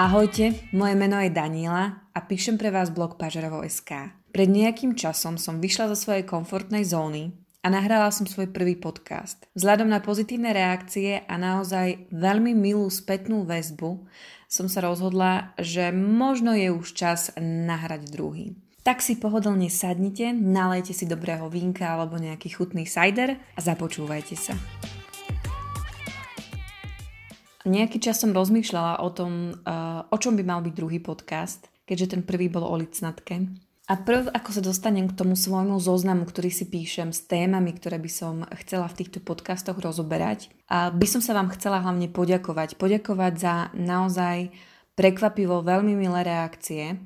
Ahojte, moje meno je Daniela a píšem pre vás blog Pažerovo.sk. Pred nejakým časom som vyšla zo svojej komfortnej zóny a nahrala som svoj prvý podcast. Vzhľadom na pozitívne reakcie a naozaj veľmi milú spätnú väzbu som sa rozhodla, že možno je už čas nahrať druhý. Tak si pohodlne sadnite, nalejte si dobrého vínka alebo nejaký chutný cider a započúvajte sa. Nejaký čas som rozmýšľala o tom, o čom by mal byť druhý podcast, keďže ten prvý bol o licnatke. A prv, ako sa dostanem k tomu svojmu zoznamu, ktorý si píšem s témami, ktoré by som chcela v týchto podcastoch rozoberať, a by som sa vám chcela hlavne poďakovať. Poďakovať za naozaj prekvapivo veľmi milé reakcie,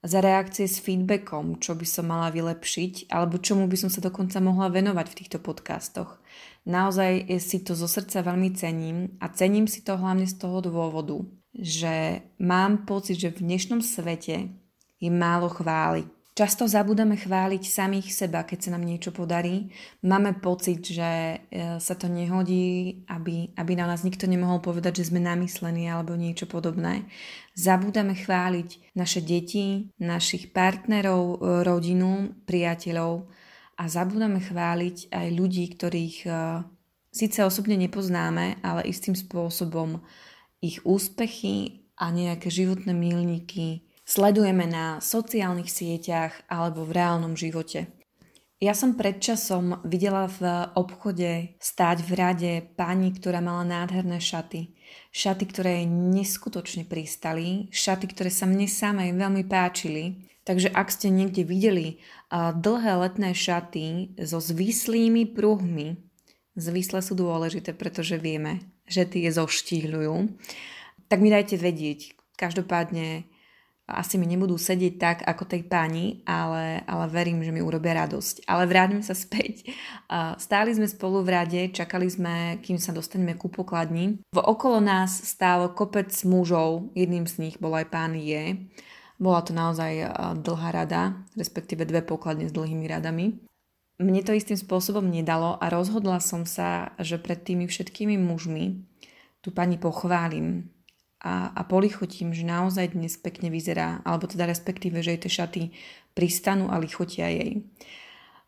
za reakcie s feedbackom, čo by som mala vylepšiť, alebo čomu by som sa dokonca mohla venovať v týchto podcastoch. Naozaj si to zo srdca veľmi cením a cením si to hlavne z toho dôvodu, že mám pocit, že v dnešnom svete je málo chvály. Často zabudeme chváliť samých seba, keď sa nám niečo podarí. Máme pocit, že e, sa to nehodí, aby, aby na nás nikto nemohol povedať, že sme namyslení alebo niečo podobné. Zabúdame chváliť naše deti, našich partnerov, e, rodinu, priateľov a zabudeme chváliť aj ľudí, ktorých uh, síce osobne nepoznáme, ale istým spôsobom ich úspechy a nejaké životné milníky sledujeme na sociálnych sieťach alebo v reálnom živote. Ja som predčasom videla v obchode stáť v rade pani, ktorá mala nádherné šaty. Šaty, ktoré neskutočne pristali, šaty, ktoré sa mne samej veľmi páčili. Takže ak ste niekde videli dlhé letné šaty so zvislými pruhmi, zvisle sú dôležité, pretože vieme, že tie zoštíhľujú, tak mi dajte vedieť. Každopádne asi mi nebudú sedieť tak ako tej pani, ale, ale verím, že mi urobia radosť. Ale vráťme sa späť. Stáli sme spolu v rade, čakali sme, kým sa dostaneme ku pokladni. V okolo nás stálo kopec mužov, jedným z nich bol aj pán Je bola to naozaj dlhá rada, respektíve dve pokladne s dlhými radami. Mne to istým spôsobom nedalo a rozhodla som sa, že pred tými všetkými mužmi tu pani pochválim a, a polichotím, že naozaj dnes pekne vyzerá, alebo teda respektíve, že jej tie šaty pristanú a lichotia jej.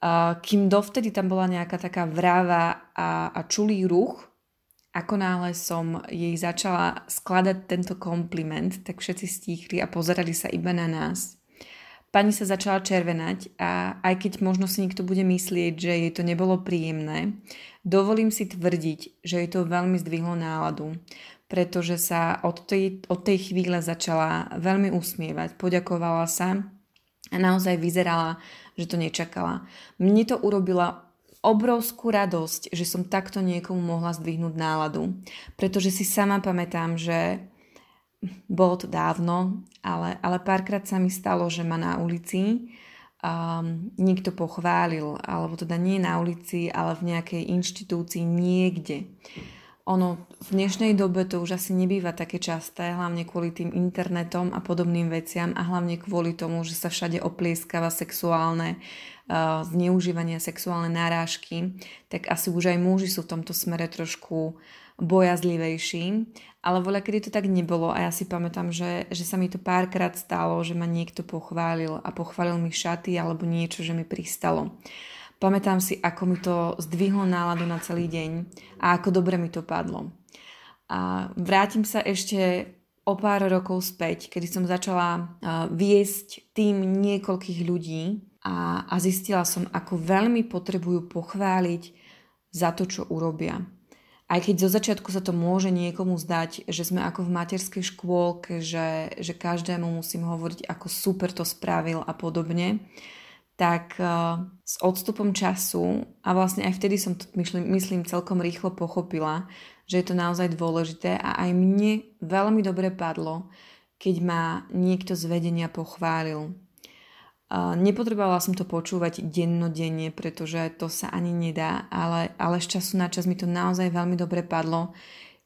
A kým dovtedy tam bola nejaká taká vráva a, a čulý ruch, ako náhle som jej začala skladať tento kompliment, tak všetci stíchli a pozerali sa iba na nás. Pani sa začala červenať a aj keď možno si niekto bude myslieť, že jej to nebolo príjemné, dovolím si tvrdiť, že jej to veľmi zdvihlo náladu, pretože sa od tej, od tej chvíle začala veľmi usmievať, poďakovala sa a naozaj vyzerala, že to nečakala. Mne to urobila obrovskú radosť, že som takto niekomu mohla zdvihnúť náladu. Pretože si sama pamätám, že bolo to dávno, ale, ale párkrát sa mi stalo, že ma na ulici um, niekto pochválil, alebo teda nie na ulici, ale v nejakej inštitúcii niekde. Ono v dnešnej dobe to už asi nebýva také časté, hlavne kvôli tým internetom a podobným veciam a hlavne kvôli tomu, že sa všade oplieskava sexuálne uh, zneužívanie, sexuálne nárážky, tak asi už aj muži sú v tomto smere trošku bojazlivejší, ale voľa kedy to tak nebolo a ja si pamätám, že, že sa mi to párkrát stalo, že ma niekto pochválil a pochválil mi šaty alebo niečo, že mi pristalo. Pamätám si, ako mi to zdvihlo náladu na celý deň a ako dobre mi to padlo. A vrátim sa ešte o pár rokov späť, kedy som začala viesť tým niekoľkých ľudí a, a zistila som, ako veľmi potrebujú pochváliť za to, čo urobia. Aj keď zo začiatku sa to môže niekomu zdať, že sme ako v materskej škôlke, že, že každému musím hovoriť, ako super to spravil a podobne, tak uh, s odstupom času a vlastne aj vtedy som to myslím, myslím celkom rýchlo pochopila, že je to naozaj dôležité a aj mne veľmi dobre padlo, keď ma niekto z vedenia pochválil. Uh, nepotrebovala som to počúvať dennodenne, pretože to sa ani nedá, ale, ale z času na čas mi to naozaj veľmi dobre padlo,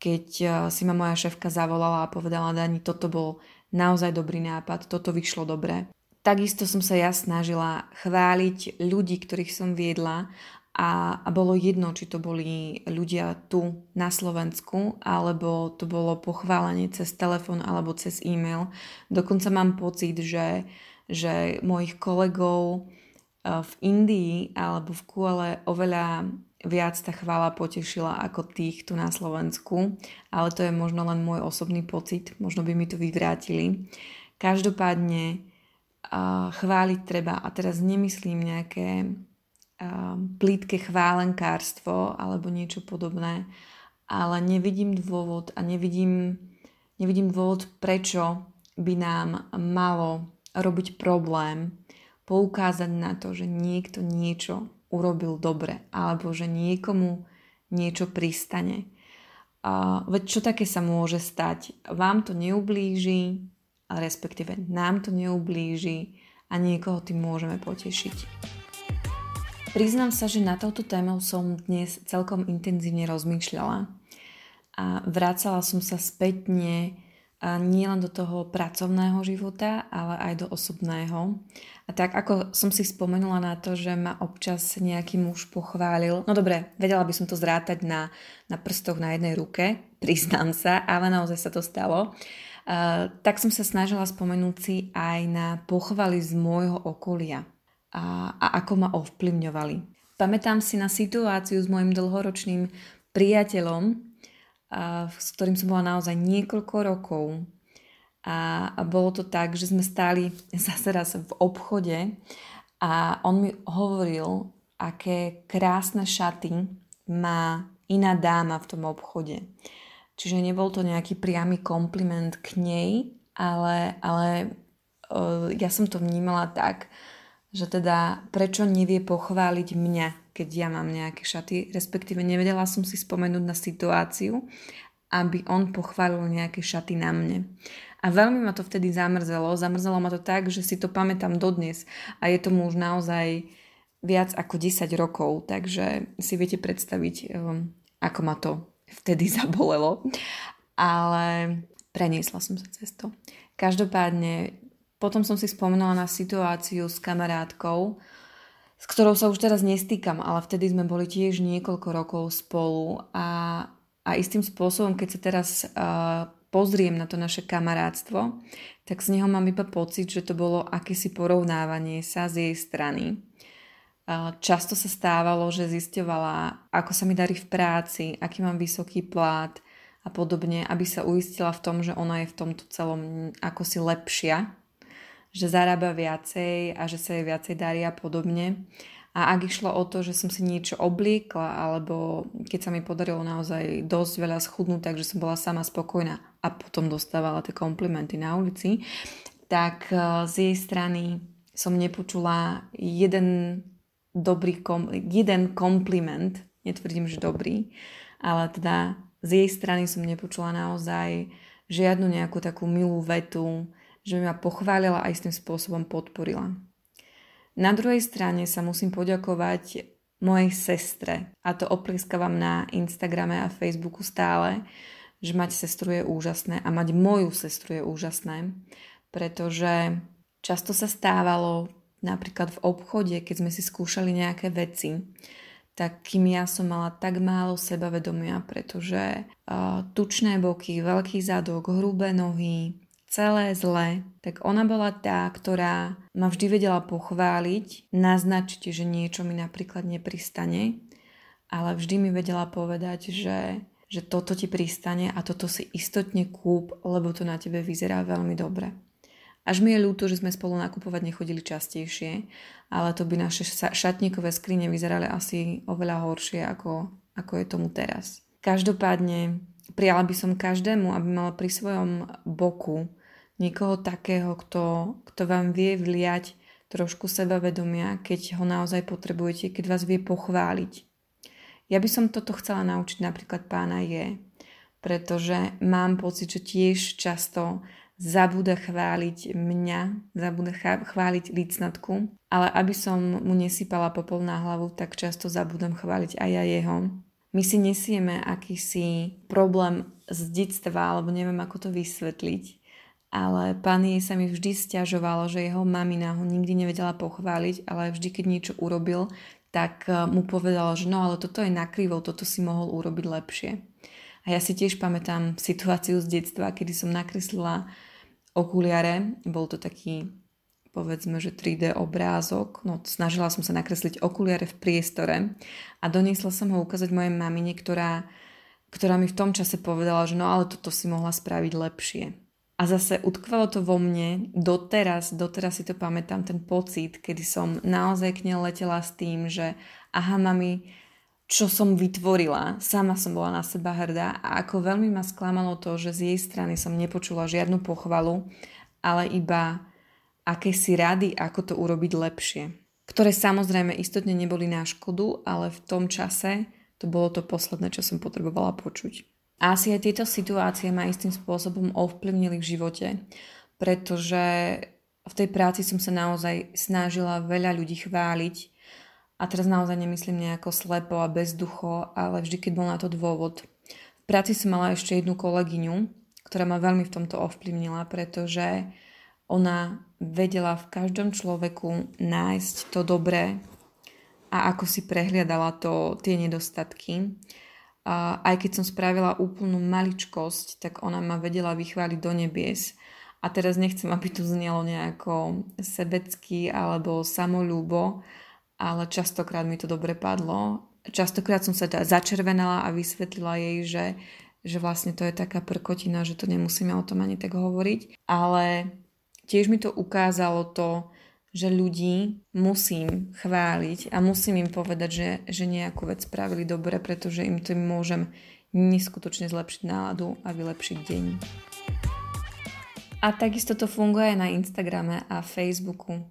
keď uh, si ma moja šéfka zavolala a povedala, Dani, toto bol naozaj dobrý nápad, toto vyšlo dobre. Takisto som sa ja snažila chváliť ľudí, ktorých som viedla a a, bolo jedno, či to boli ľudia tu na Slovensku, alebo to bolo pochválenie cez telefón alebo cez e-mail. Dokonca mám pocit, že, že mojich kolegov eh, v Indii alebo v Kuale oveľa viac tá chvála potešila ako tých tu na Slovensku, ale to je možno len môj osobný pocit, možno by mi to vyvrátili. Každopádne chváliť treba a teraz nemyslím nejaké plítke chválenkárstvo alebo niečo podobné, ale nevidím dôvod a nevidím, nevidím dôvod, prečo by nám malo robiť problém poukázať na to, že niekto niečo urobil dobre alebo že niekomu niečo pristane. Uh, veď čo také sa môže stať? Vám to neublíži, respektíve nám to neublíži a niekoho tým môžeme potešiť. Priznám sa, že na touto tému som dnes celkom intenzívne rozmýšľala a vrácala som sa spätne nielen do toho pracovného života, ale aj do osobného. A tak ako som si spomenula na to, že ma občas nejaký muž pochválil, no dobre, vedela by som to zrátať na, na prstoch na jednej ruke, priznám sa, ale naozaj sa to stalo. Uh, tak som sa snažila spomenúť si aj na pochvaly z môjho okolia a, a ako ma ovplyvňovali. Pamätám si na situáciu s môjim dlhoročným priateľom, a, s ktorým som bola naozaj niekoľko rokov. A, a bolo to tak, že sme stáli zase raz v obchode a on mi hovoril, aké krásne šaty má iná dáma v tom obchode. Čiže nebol to nejaký priamy kompliment k nej, ale, ale uh, ja som to vnímala tak, že teda prečo nevie pochváliť mňa, keď ja mám nejaké šaty, respektíve nevedela som si spomenúť na situáciu, aby on pochválil nejaké šaty na mne. A veľmi ma to vtedy zamrzelo. Zamrzelo ma to tak, že si to pamätám dodnes. A je tomu už naozaj viac ako 10 rokov, takže si viete predstaviť, um, ako ma to vtedy zabolelo. Ale preniesla som sa cez to. Každopádne potom som si spomenula na situáciu s kamarátkou, s ktorou sa už teraz nestýkam, ale vtedy sme boli tiež niekoľko rokov spolu a, a istým spôsobom, keď sa teraz uh, pozriem na to naše kamarátstvo, tak z neho mám iba pocit, že to bolo akési porovnávanie sa z jej strany. Uh, často sa stávalo, že zisťovala, ako sa mi darí v práci, aký mám vysoký plát a podobne, aby sa uistila v tom, že ona je v tomto celom ako si lepšia že zarába viacej a že sa jej viacej darí a podobne. A ak išlo o to, že som si niečo obliekla, alebo keď sa mi podarilo naozaj dosť veľa schudnúť, takže som bola sama spokojná a potom dostávala tie komplimenty na ulici, tak eh, z jej strany som nepočula jeden dobrý kom- jeden kompliment, netvrdím, že dobrý, ale teda z jej strany som nepočula naozaj žiadnu nejakú takú milú vetu, že by ma pochválila a istým spôsobom podporila. Na druhej strane sa musím poďakovať mojej sestre a to oplískavam na Instagrame a Facebooku stále, že mať sestru je úžasné a mať moju sestru je úžasné, pretože často sa stávalo napríklad v obchode, keď sme si skúšali nejaké veci, tak kým ja som mala tak málo sebavedomia, pretože uh, tučné boky, veľký zadok, hrubé nohy, celé zlé, tak ona bola tá, ktorá ma vždy vedela pochváliť, naznačiť, že niečo mi napríklad nepristane, ale vždy mi vedela povedať, že, že toto ti pristane a toto si istotne kúp, lebo to na tebe vyzerá veľmi dobre. Až mi je ľúto, že sme spolu nakupovať nechodili častejšie, ale to by naše šatníkové skrine vyzerali asi oveľa horšie, ako, ako je tomu teraz. Každopádne prijala by som každému, aby mal pri svojom boku niekoho takého, kto, kto vám vie vliať trošku sebavedomia, keď ho naozaj potrebujete, keď vás vie pochváliť. Ja by som toto chcela naučiť napríklad pána Je, pretože mám pocit, že tiež často zabúda chváliť mňa, zabúda chváliť licnatku, ale aby som mu nesypala popol na hlavu, tak často zabudem chváliť aj ja jeho. My si nesieme akýsi problém z detstva, alebo neviem ako to vysvetliť, ale pán jej sa mi vždy stiažoval, že jeho mamina ho nikdy nevedela pochváliť, ale vždy, keď niečo urobil, tak e, mu povedala, že no ale toto je nakrivo, toto si mohol urobiť lepšie. A ja si tiež pamätám situáciu z detstva, kedy som nakreslila okuliare, bol to taký povedzme, že 3D obrázok. No, snažila som sa nakresliť okuliare v priestore a doniesla som ho ukázať mojej mamine, ktorá, ktorá mi v tom čase povedala, že no ale toto si mohla spraviť lepšie. A zase utkvalo to vo mne, doteraz, doteraz si to pamätám, ten pocit, kedy som naozaj k nej letela s tým, že aha mami, čo som vytvorila, sama som bola na seba hrdá a ako veľmi ma sklamalo to, že z jej strany som nepočula žiadnu pochvalu, ale iba akési rady, ako to urobiť lepšie. Ktoré samozrejme istotne neboli na škodu, ale v tom čase to bolo to posledné, čo som potrebovala počuť. Asi aj tieto situácie ma istým spôsobom ovplyvnili v živote, pretože v tej práci som sa naozaj snažila veľa ľudí chváliť a teraz naozaj nemyslím nejako slepo a bezducho, ale vždy, keď bol na to dôvod. V práci som mala ešte jednu kolegyňu, ktorá ma veľmi v tomto ovplyvnila, pretože ona vedela v každom človeku nájsť to dobré a ako si prehliadala to, tie nedostatky a aj keď som spravila úplnú maličkosť, tak ona ma vedela vychváliť do nebies. A teraz nechcem, aby tu znelo nejako sebecky alebo samolúbo, ale častokrát mi to dobre padlo. Častokrát som sa začervenala a vysvetlila jej, že, že vlastne to je taká prkotina, že to nemusíme o tom ani tak hovoriť. Ale tiež mi to ukázalo to, že ľudí musím chváliť a musím im povedať, že, že nejakú vec spravili dobre, pretože im tým môžem neskutočne zlepšiť náladu a vylepšiť deň. A takisto to funguje aj na Instagrame a Facebooku.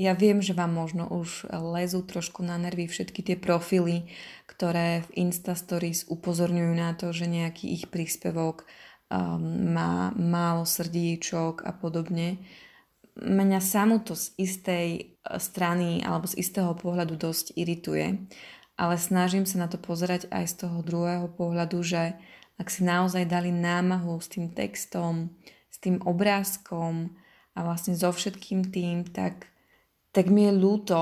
Ja viem, že vám možno už lezú trošku na nervy všetky tie profily, ktoré v Insta Stories upozorňujú na to, že nejaký ich príspevok um, má málo srdíčok a podobne. Mňa samú to z istej e, strany alebo z istého pohľadu dosť irituje, ale snažím sa na to pozerať aj z toho druhého pohľadu, že ak si naozaj dali námahu s tým textom, s tým obrázkom a vlastne so všetkým tým, tak, tak mi je ľúto,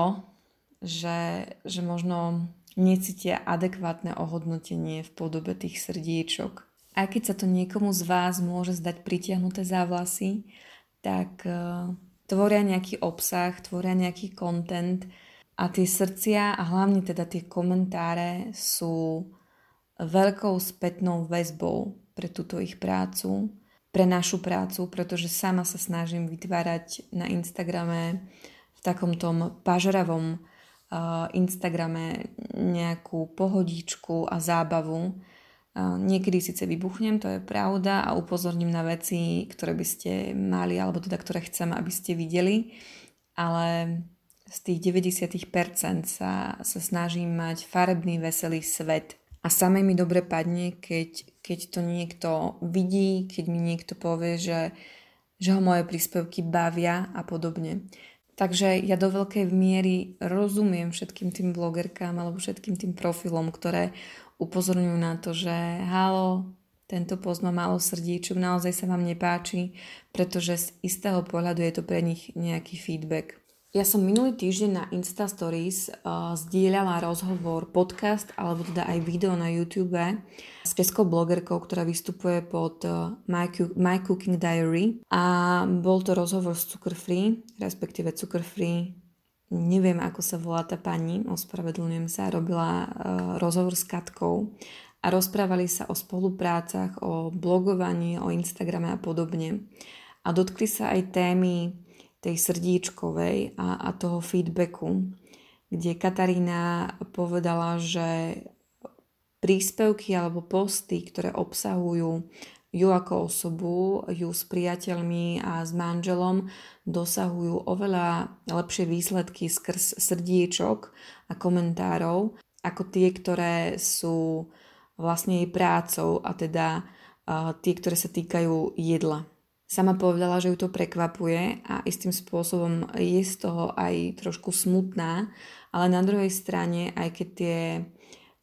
že, že možno necítia adekvátne ohodnotenie v podobe tých srdiečok. Aj keď sa to niekomu z vás môže zdať pritiahnuté za vlasy, tak uh, tvoria nejaký obsah, tvoria nejaký content a tie srdcia a hlavne teda tie komentáre sú veľkou spätnou väzbou pre túto ich prácu, pre našu prácu, pretože sama sa snažím vytvárať na Instagrame v takom tom pažravom uh, Instagrame nejakú pohodičku a zábavu, Niekedy síce vybuchnem, to je pravda a upozorním na veci, ktoré by ste mali, alebo teda ktoré chcem, aby ste videli, ale z tých 90% sa, sa snažím mať farebný, veselý svet. A samé mi dobre padne, keď, keď to niekto vidí, keď mi niekto povie, že, že ho moje príspevky bavia a podobne. Takže ja do veľkej miery rozumiem všetkým tým blogerkám alebo všetkým tým profilom, ktoré upozorňujú na to, že halo, tento post má málo srdíčok, naozaj sa vám nepáči, pretože z istého pohľadu je to pre nich nejaký feedback. Ja som minulý týždeň na Insta Stories uh, zdieľala rozhovor, podcast alebo teda aj video na YouTube s českou blogerkou, ktorá vystupuje pod uh, My, My Cooking Diary a bol to rozhovor s Cukor Free, respektíve Cukor Free neviem ako sa volá tá pani, ospravedlňujem sa, robila uh, rozhovor s Katkou a rozprávali sa o spoluprácach, o blogovaní, o Instagrame a podobne. A dotkli sa aj témy tej srdíčkovej a, a toho feedbacku, kde Katarína povedala, že príspevky alebo posty, ktoré obsahujú ju ako osobu, ju s priateľmi a s manželom dosahujú oveľa lepšie výsledky skrz srdiečok a komentárov ako tie, ktoré sú vlastne jej prácou a teda uh, tie, ktoré sa týkajú jedla. Sama povedala, že ju to prekvapuje a istým spôsobom je z toho aj trošku smutná, ale na druhej strane, aj keď tie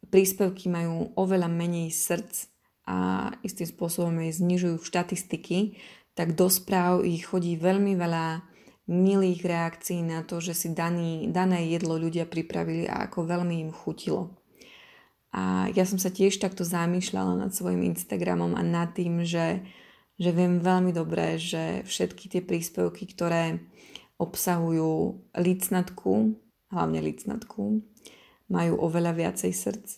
príspevky majú oveľa menej srdc, a istým spôsobom jej znižujú štatistiky, tak do správ ich chodí veľmi veľa milých reakcií na to, že si daný, dané jedlo ľudia pripravili a ako veľmi im chutilo. A ja som sa tiež takto zamýšľala nad svojim Instagramom a nad tým, že, že viem veľmi dobre, že všetky tie príspevky, ktoré obsahujú licnatku, hlavne licnatku, majú oveľa viacej srdc,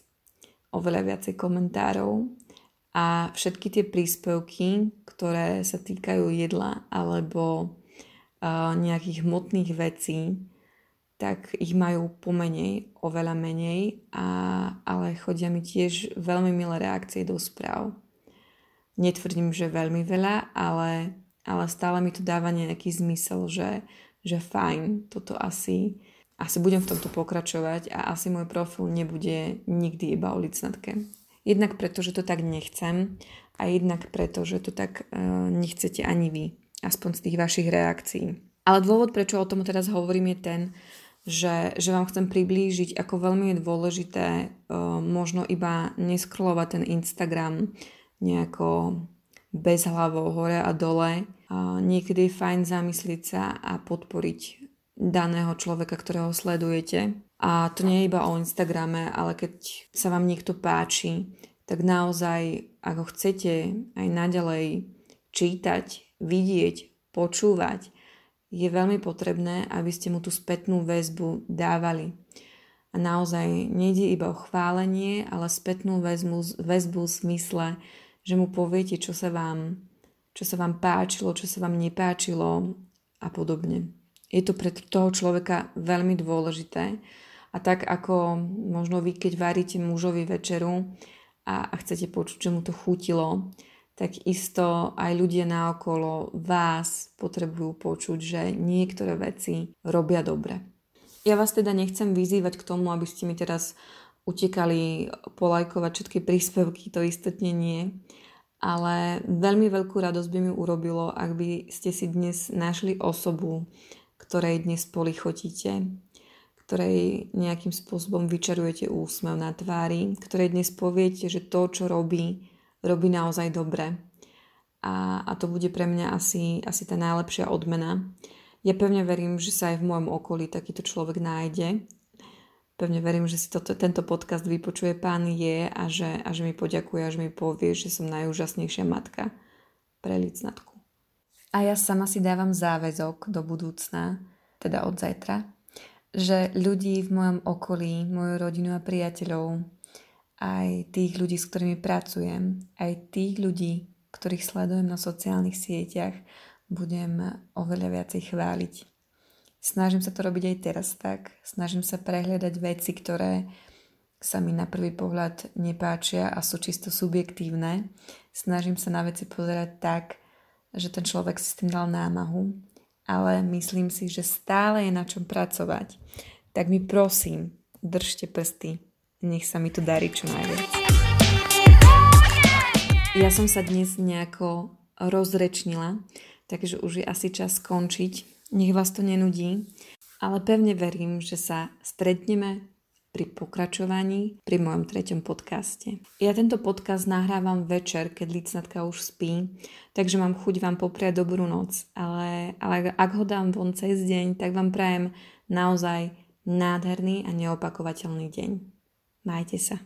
oveľa viacej komentárov a všetky tie príspevky, ktoré sa týkajú jedla alebo uh, nejakých hmotných vecí, tak ich majú pomenej, oveľa menej, a, ale chodia mi tiež veľmi milé reakcie do správ. Netvrdím, že veľmi veľa, ale, ale stále mi to dáva nejaký zmysel, že, že fajn, toto asi, asi budem v tomto pokračovať a asi môj profil nebude nikdy iba o licnatke. Jednak preto, že to tak nechcem a jednak preto, že to tak uh, nechcete ani vy, aspoň z tých vašich reakcií. Ale dôvod, prečo o tom teraz hovorím, je ten, že, že vám chcem priblížiť, ako veľmi je dôležité uh, možno iba neskrolovať ten Instagram nejako bez hlavou hore a dole. Niekedy je fajn zamyslieť sa a podporiť daného človeka, ktorého sledujete. A to nie je iba o Instagrame, ale keď sa vám niekto páči, tak naozaj, ako chcete aj naďalej čítať, vidieť, počúvať, je veľmi potrebné, aby ste mu tú spätnú väzbu dávali. A naozaj nejde iba o chválenie, ale spätnú väzbu, väzbu v zmysle, že mu poviete, čo sa vám, čo sa vám páčilo, čo sa vám nepáčilo a podobne. Je to pre toho človeka veľmi dôležité. A tak ako možno vy, keď varíte mužovi večeru a, a chcete počuť, že mu to chutilo, tak isto aj ľudia naokolo vás potrebujú počuť, že niektoré veci robia dobre. Ja vás teda nechcem vyzývať k tomu, aby ste mi teraz utekali polajkovať všetky príspevky, to istotne nie. Ale veľmi veľkú radosť by mi urobilo, ak by ste si dnes našli osobu, ktorej dnes polichotíte, ktorej nejakým spôsobom vyčarujete úsmev na tvári, ktorej dnes poviete, že to, čo robí, robí naozaj dobre. A, a to bude pre mňa asi, asi tá najlepšia odmena. Ja pevne verím, že sa aj v môjom okolí takýto človek nájde. Pevne verím, že si toto, tento podcast vypočuje pán Je a že, a že mi poďakuje a mi povie, že som najúžasnejšia matka pre licnatku. A ja sama si dávam záväzok do budúcna, teda od zajtra, že ľudí v mojom okolí, moju rodinu a priateľov, aj tých ľudí, s ktorými pracujem, aj tých ľudí, ktorých sledujem na sociálnych sieťach, budem oveľa viacej chváliť. Snažím sa to robiť aj teraz tak. Snažím sa prehľadať veci, ktoré sa mi na prvý pohľad nepáčia a sú čisto subjektívne. Snažím sa na veci pozerať tak, že ten človek si s tým dal námahu, ale myslím si, že stále je na čom pracovať. Tak mi prosím, držte prsty, nech sa mi to darí čo najviac. Ja som sa dnes nejako rozrečnila, takže už je asi čas skončiť. Nech vás to nenudí, ale pevne verím, že sa stretneme pri pokračovaní pri mojom treťom podcaste. Ja tento podcast nahrávam večer, keď licnatka už spí, takže mám chuť vám popriať dobrú noc, ale, ale ak ho dám von cez deň, tak vám prajem naozaj nádherný a neopakovateľný deň. Majte sa.